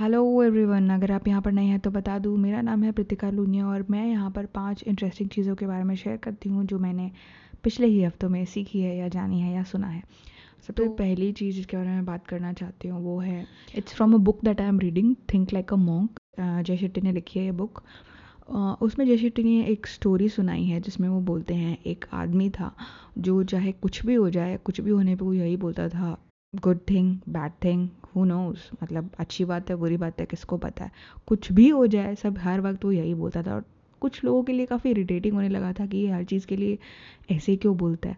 Hello everyone अगर आप यहाँ पर नए हैं तो बता दूँ मेरा नाम है प्रतिका लूनिया और मैं यहाँ पर पाँच इंटरेस्टिंग चीज़ों के बारे में शेयर करती हूँ जो मैंने पिछले ही हफ्तों में सीखी है या जानी है या सुना है। सबसे तो, पहली चीज़ जिसके बारे में बात करना चाहती हूँ वो है it's from a book that I am reading think like a monk Jay Shetty ने लिखी है ये बुक उसमें जय शेट्टी ने एक स्टोरी सुनाई है जिसमें वो बोलते हैं एक आदमी था जो चाहे कुछ भी हो जाए कुछ भी होने पर वो यही बोलता था good thing bad thing who knows मतलब अच्छी बात है, बुरी बात है, किसको पता है? कुछ भी हो जाए, सब हर वक्त वो यही बोलता था। और कुछ लोगों के लिए काफ़ी इरीटेटिंग होने लगा था कि ये हर चीज़ के लिए ऐसे क्यों बोलता है?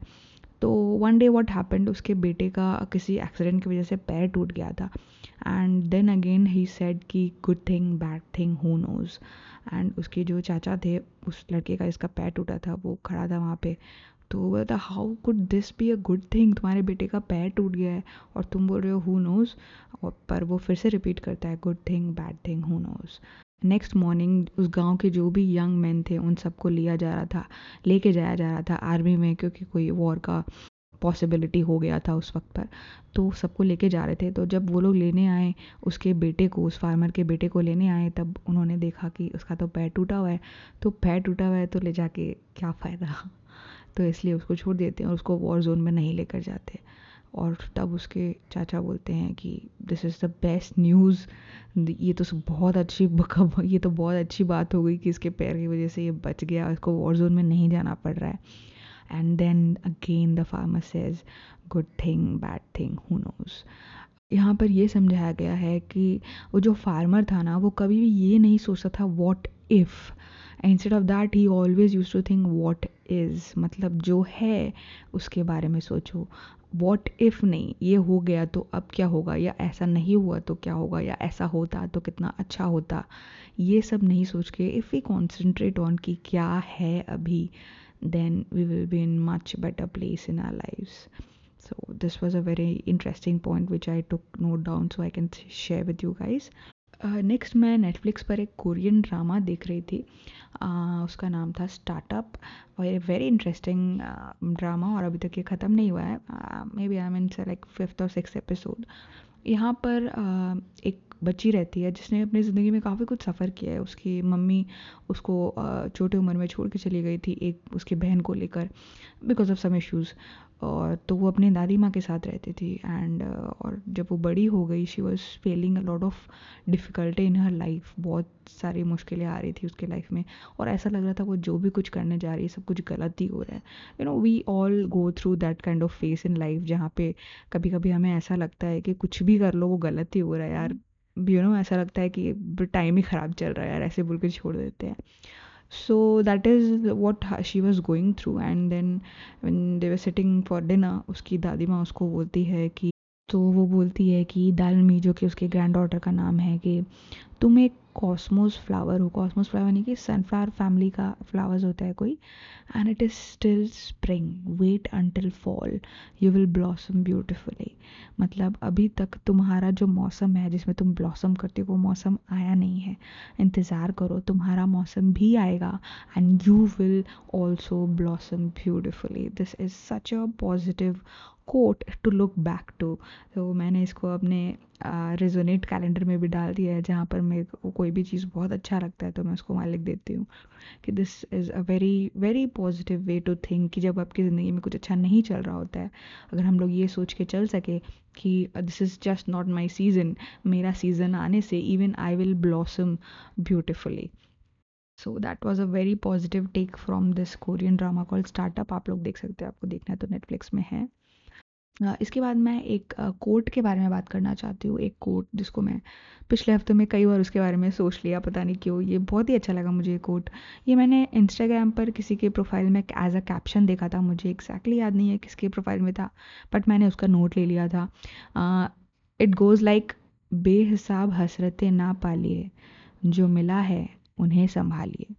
तो वन डे वॉट हैपेंड उसके बेटे का किसी एक्सीडेंट की वजह से पैर टूट गया था। And then again he said कि good thing bad thing who knows and उसके जो चाचा थे, उस लड़के का जिसका पैर टूटा था, वो खड़ा था वहाँ पे। तो वो बोला how could this be a good thing तुम्हारे बेटे का पैर टूट गया है। और तुम बोल रहे हो हु नोज़ और पर वो फिर से रिपीट करता है good thing bad thing who knows next morning उस गाँव के जो भी यंग मैन थे, उन सबको लिया जा रहा था, लेके जाया जा रहा था आर्मी में, क्योंकि कोई वॉर का पॉसिबिलिटी हो गया था उस वक्त पर। तो सबको लेके जा रहे थे। तो जब वो लोग लेने आए, उसके बेटे को, उस फार्मर के बेटे को लेने आए, तब उन्होंने देखा कि उसका तो पैर टूटा हुआ है। तो पैर टूटा हुआ है तो ले जाके क्या फ़ायदा? तो इसलिए उसको छोड़ देते हैं और उसको वॉर जोन में नहीं लेकर जाते। और तब उसके चाचा बोलते हैं कि this is the best news ये तो बहुत अच्छी ये तो बहुत अच्छी बात हो गई कि इसके पैर की वजह से ये बच गया, इसको वॉर जोन में नहीं जाना पड़ रहा है। And then again the farmer says good thing bad thing who knows यहाँ पर ये समझाया गया है कि वो जो फार्मर था ना, वो कभी भी ये नहीं सोचता था what if instead of that he always use to think what is मतलब जो है, उसके बारे में सोचो। वॉट इफ़ नहीं? ये हो गया तो अब क्या होगा? या ऐसा नहीं हुआ तो क्या होगा? या ऐसा होता तो कितना अच्छा होता? ये सब नहीं सोच के इफ़ वी कॉन्सेंट्रेट ऑन कि क्या है अभी then we will be in much better place in our life so, this was a very interesting point which i took note down so i can share with you guys. Next मैं Netflix पर एक Korean drama देख रही थी। उसका नाम था startup और ये वेरी इंटरेस्टिंग ड्रामा और अभी तक ये ख़त्म नहीं हुआ है। Maybe I mean like fifth और सिक्स एपिसोड यहाँ पर एक बच्ची रहती है जिसने अपनी ज़िंदगी में काफ़ी कुछ सफ़र किया है। उसकी मम्मी उसको छोटे उम्र में छोड़ के चली गई थी एक उसकी बहन को लेकर बिकॉज़ ऑफ़ सम इश्यूज़ और तो वो अपनी दादी माँ के साथ रहती थी एंड और जब वो बड़ी हो गई she was feeling a lot of difficulty in her life बहुत सारी मुश्किलें आ रही थी उसके लाइफ में। और ऐसा लग रहा था वो जो भी कुछ करने जा रही है सब कुछ गलत ही हो रहा है। You know we all go through that kind of phase in life जहाँ पे कभी कभी हमें ऐसा लगता है कि कुछ भी कर लो वो गलत ही हो रहा है यार। यू you नो know, ऐसा लगता है कि टाइम ही ख़राब चल रहा है यार ऐसे बोल के छोड़ देते हैं। So that is what she was going through and then when they were sitting for dinner उसकी दादी माँ उसको बोलती है कि तो वो बोलती है कि दाल मीजो के उसके ग्रैंड डॉटर का नाम है कि तुम एक कॉस्मोस फ्लावर हो। कॉस्मोस फ्लावर नहीं कि सनफ्लावर फैमिली का फ्लावर्स होता है कोई। And it is still spring wait until fall you will blossom beautifully मतलब अभी तक तुम्हारा जो मौसम है, जिसमें तुम ब्लॉसम करते हो, वो मौसम आया नहीं है। इंतज़ार करो, तुम्हारा मौसम भी आएगा। And you will also blossom beautifully this is such a positive quote to look back to तो मैंने इसको अपने रेजोनेट कैलेंडर में भी डाल दिया है, जहाँ पर मेरे को कोई भी चीज़ बहुत अच्छा लगता है तो मैं उसको वहाँ लिख देती हूँ कि this is a very very positive way to think कि जब आपकी ज़िंदगी में कुछ अच्छा नहीं चल रहा होता है, अगर हम लोग ये सोच के चल सके कि this is just not my season मेरा सीज़न आने से even I will blossom beautifully so that was a very positive take from this Korean drama call startup आप लोग देख सकते हैं, आपको देखना है तो नेटफ्लिक्स में है। इसके बाद मैं एक कोट के बारे में बात करना चाहती हूँ, एक कोट जिसको मैं पिछले हफ़्ते में कई बार उसके बारे में सोच लिया, पता नहीं क्यों। ये बहुत ही अच्छा लगा मुझे ये कोट ये मैंने इंस्टाग्राम पर किसी के प्रोफ़ाइल में एज अ कैप्शन देखा था, मुझे एग्जैक्टली याद नहीं है किसके प्रोफ़ाइल में था बट मैंने उसका नोट ले लिया था। इट गोज़ लाइक बेहिसाब हसरतें ना पालिए, जो मिला है उन्हें संभालिए।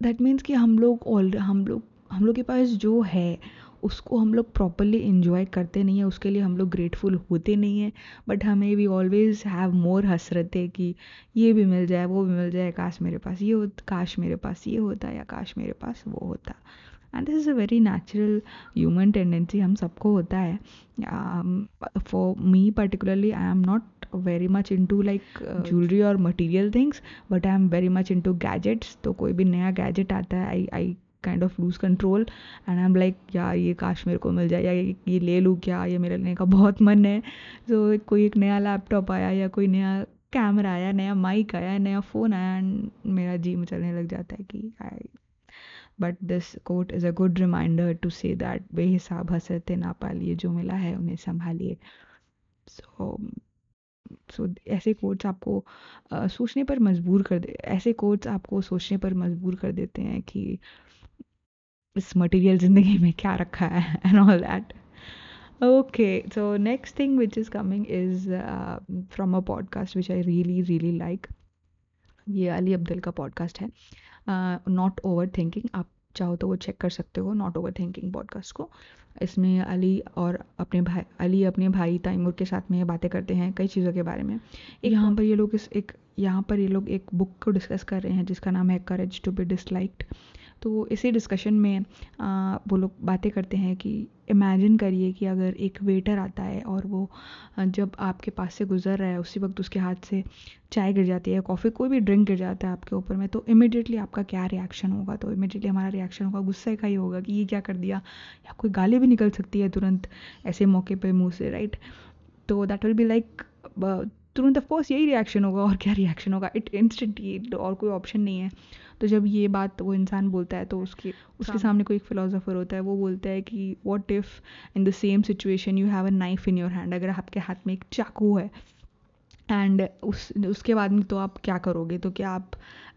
दैट मीन्स कि हम लोग ऑल हम लोग हम लोग के पास जो है उसको हम लोग प्रॉपरली इन्जॉय करते नहीं हैं, उसके लिए हम लोग ग्रेटफुल होते नहीं हैं बट हमें वी ऑलवेज़ हैव मोर हसरतें कि ये भी मिल जाए, वो भी मिल जाए, काश मेरे पास ये हो काश मेरे पास ये होता या काश मेरे पास वो होता। And this is a very natural human tendency हम सबको होता है। For me particularly I am not very much into like jewellery और material things but I am very much into gadgets तो कोई भी नया गैजेट आता है I I kind of lose control and I am like यार ये काश मेरे को मिल जाए या ये, ले लूँ क्या? ये मेरे लेने का बहुत मन है. तो so, कोई एक नया लैपटॉप आया या कोई नया कैमरा आया नया माइक आया नया फ़ोन आया एंड मेरा जी चलने लग जाता है कि I but this quote is a good reminder to say that बेहिसाब हसरते ना पालिए जो मिला है उन्हें संभालिए. सो सो ऐसे कोट्स आपको आ, सोचने पर मजबूर कर दे ऐसे कोट्स आपको सोचने पर मजबूर कर देते हैं कि इस मटेरियल ज़िंदगी में क्या रखा है and all that okay so next thing which is coming is uh, from a podcast which i really really like. ये अली अब्दुल का पॉडकास्ट है। नॉट ओवर थिंकिंग आप चाहो तो वो चेक कर सकते हो नॉट ओवर थिंकिंग पॉडकास्ट को। इसमें अली और अपने भाई अली अपने भाई तैमूर के साथ में बातें करते हैं कई चीज़ों के बारे में। एक यहाँ पर ये लोग इस एक यहाँ पर ये लोग एक बुक को डिस्कस कर रहे हैं जिसका नाम है करेज टू बी डिसलाइक्ड तो इसी डिस्कशन में आ, वो लोग बातें करते हैं कि इमेजिन करिए कि अगर एक वेटर आता है और वो जब आपके पास से गुज़र रहा है उसी वक्त उसके हाथ से चाय गिर जाती है कॉफ़ी कोई भी ड्रिंक गिर जाता है आपके ऊपर में तो इमिडिएटली आपका क्या रिएक्शन होगा? तो इमिडिएटली हमारा रिएक्शन होगा गुस्से का ही होगा कि ये क्या कर दिया? या कोई गाली भी निकल सकती है तुरंत ऐसे मौके पर मुँह से राइट तो दैट विल बी लाइक तुरंत ऑफकोर्स यही रिएक्शन होगा और क्या रिएक्शन होगा? इट इंस्टेंट और कोई ऑप्शन नहीं है। तो जब ये बात वो इंसान बोलता है तो उसके उसके सामने कोई एक फिलोसोफर होता है वो बोलता है कि what if in the same situation you have a knife in your hand अगर आपके हाथ में एक चाकू है एंड उस उसके बाद में तो आप क्या करोगे? तो क्या आप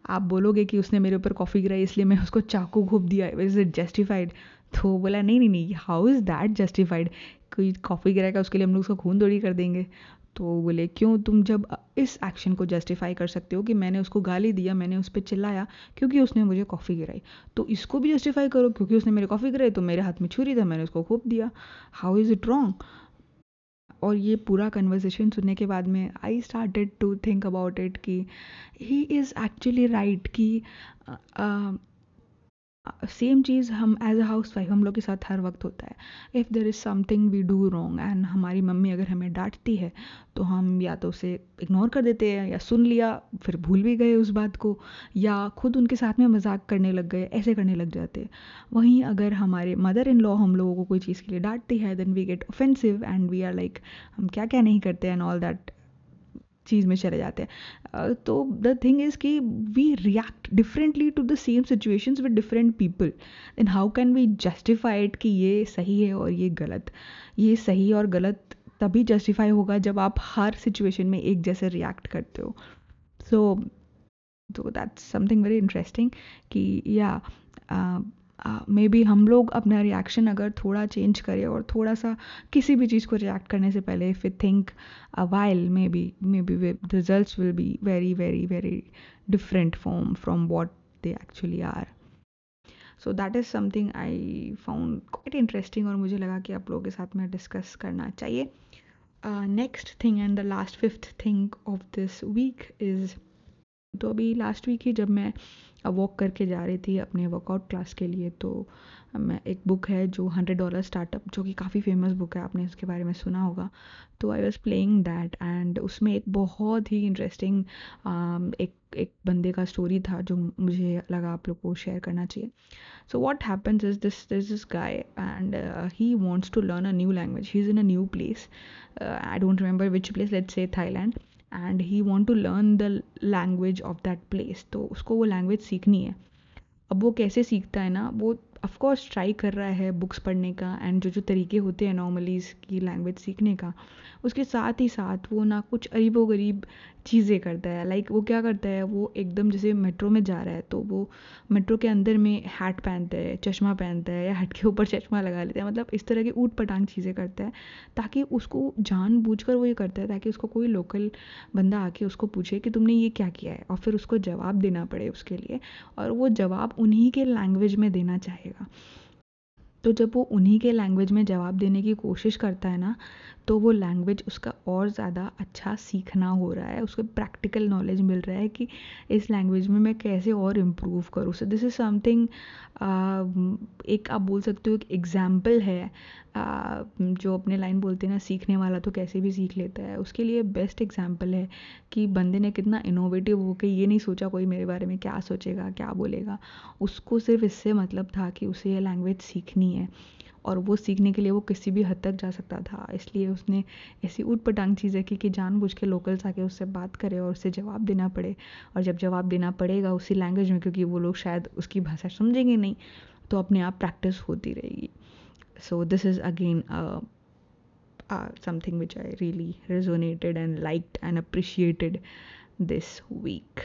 आप बोलोगे कि उसने मेरे ऊपर कॉफ़ी गिराई इसलिए मैं उसको चाकू घूप दिया इज़ इट जस्टिफाइड तो बोला नहीं नहीं नहीं हाउ इज़ दैट जस्टिफाइड कोई कॉफ़ी गिराएगा उसके लिए हम लोग उसको खून दौड़ी कर देंगे। तो बोले, क्यों तुम जब इस एक्शन को जस्टिफाई कर सकते हो कि मैंने उसको गाली दिया, मैंने उस पर चिल्लाया, क्योंकि उसने मुझे कॉफ़ी गिराई। तो इसको भी जस्टिफाई करो, क्योंकि उसने मेरे कॉफ़ी गिराई तो मेरे हाथ में छुरी था, मैंने उसको खूब दिया। हाउ इज़ इट रॉन्ग और ये पूरा कन्वर्सेशन सुनने के बाद में I started to think about it कि ही इज़ एक्चुअली राइट कि सेम चीज़ हम एज अ हाउस वाइफ हम लोग के साथ हर वक्त होता है। If there is something we do wrong and हमारी मम्मी अगर हमें डांटती है तो हम या तो उसे इग्नोर कर देते हैं या सुन लिया, फिर भूल भी गए उस बात को, या खुद उनके साथ में मज़ाक करने लग गए, ऐसे करने लग जाते वहीं अगर हमारे मदर इन लॉ हम लोगों को कोई चीज़ के लिए डांटती है then we get offensive and we are like हम क्या क्या नहीं करते एंड ऑल दैट चीज़ में चले जाते हैं। तो द थिंग इज़ कि we react differently to the same situations with different people then how can we justified कि ये सही है और ये गलत? ये सही और गलत तभी जस्टिफाई होगा जब आप हर सिचुएशन में एक जैसे रिएक्ट करते हो। सो तो दैट्स समथिंग वेरी इंटरेस्टिंग कि या मे बी हम लोग अपना रिएक्शन अगर थोड़ा चेंज करें और थोड़ा सा किसी भी चीज़ को रिएक्ट करने से पहले if you think a while maybe maybe result will be very very very different form from what they actually are so that is something I found quite interesting और मुझे लगा कि आप लोगों के साथ में डिस्कस करना चाहिए। Next thing and the last fifth thing of this week is तो अभी लास्ट वीक ही जब मैं वॉक करके जा रही थी अपने वर्कआउट क्लास के लिए तो मैं एक बुक है जो हंड्रेड डॉलर स्टार्टअप जो कि काफ़ी फ़ेमस बुक है, आपने उसके बारे में सुना होगा। तो I was playing that and उसमें एक बहुत ही इंटरेस्टिंग एक एक बंदे का स्टोरी था जो मुझे लगा आप लोग को शेयर करना चाहिए। So what happens is this this this guy and he wants to learn a new language he is in a new place I don't remember which place let's say Thailand and he want to learn the language of that place तो उसको वो language सीखनी है। अब वो कैसे सीखता है ना, वो ऑफकोर्स ट्राई कर रहा है बुक्स पढ़ने का एंड जो जो तरीके होते हैं नॉर्मली इसकी लैंग्वेज सीखने का उसके साथ ही साथ वो ना कुछ अरीबो गरीब चीज़ें करता है। लाइक like, वो क्या करता है वो एकदम जैसे मेट्रो में जा रहा है तो वो मेट्रो के अंदर में हैट पहनता है चश्मा पहनता है या हट के ऊपर चश्मा लगा लेता है। मतलब इस तरह की ऊट पटांग चीज़ें करता है ताकि उसको जान बूझ कर वो ये करता है ताकि उसको कोई लोकल बंदा आके उसको पूछे कि तुमने ये क्या किया है? और फिर उसको जवाब देना पड़े उसके लिए और वो जवाब उन्हीं के लैंग्वेज में देना चाहेगा तो जब वो उन्हीं के लैंग्वेज में जवाब देने की कोशिश करता है ना तो वो लैंग्वेज उसका और ज़्यादा अच्छा सीखना हो रहा है उसको प्रैक्टिकल नॉलेज मिल रहा है कि इस लैंग्वेज में मैं कैसे और इम्प्रूव करूँ। सो दिस इज़ समथिंग एक आप बोल सकते हो एक एग्ज़ाम्पल है uh, जो अपने लाइन बोलते हैं ना सीखने वाला तो कैसे भी सीख लेता है। उसके लिए बेस्ट एग्ज़ाम्पल है कि बंदे ने कितना इनोवेटिव होकर ये नहीं सोचा कोई मेरे बारे में क्या सोचेगा क्या बोलेगा। उसको सिर्फ़ इससे मतलब था कि उसे ये लैंग्वेज सीखनी है। और वो सीखने के लिए वो किसी भी हद तक जा सकता था। इसलिए उसने ऐसी ऊट पटांग चीज़ें की कि जानबूझ के लोकल्स आके उससे बात करे और उससे जवाब देना पड़े। और जब जवाब देना पड़ेगा उसी लैंग्वेज में, क्योंकि वो लोग शायद उसकी भाषा समझेंगे नहीं तो अपने आप प्रैक्टिस होती रहेगी। So this is again something which I really resonated and liked and appreciated this week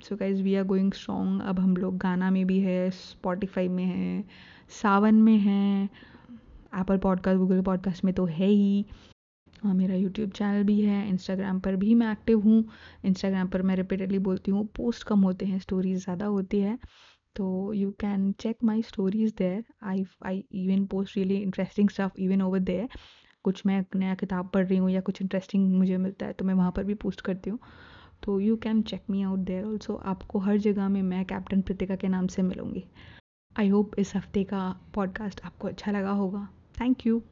so guys we are going strong अब हम लोग गाना में भी है स्पॉटिफाई में है सावन में है एप्पल पॉडकास्ट गूगल पॉडकास्ट में तो है ही। हाँ मेरा यूट्यूब चैनल भी है इंस्टाग्राम पर भी मैं एक्टिव हूँ। इंस्टाग्राम पर मैं रिपीटेडली बोलती हूँ पोस्ट कम होते हैं स्टोरीज ज़्यादा होती है। तो you can check my stories there I I even post really interesting stuff even over there कुछ मैं नया किताब पढ़ रही हूँ या कुछ इंटरेस्टिंग मुझे मिलता है तो मैं वहाँ पर भी पोस्ट करती हूँ। तो you can check me out there also आपको हर जगह में मैं कैप्टन प्रतिका के नाम से मिलूँगी। आई होप इस हफ़्ते का पॉडकास्ट आपको अच्छा लगा होगा. Thank you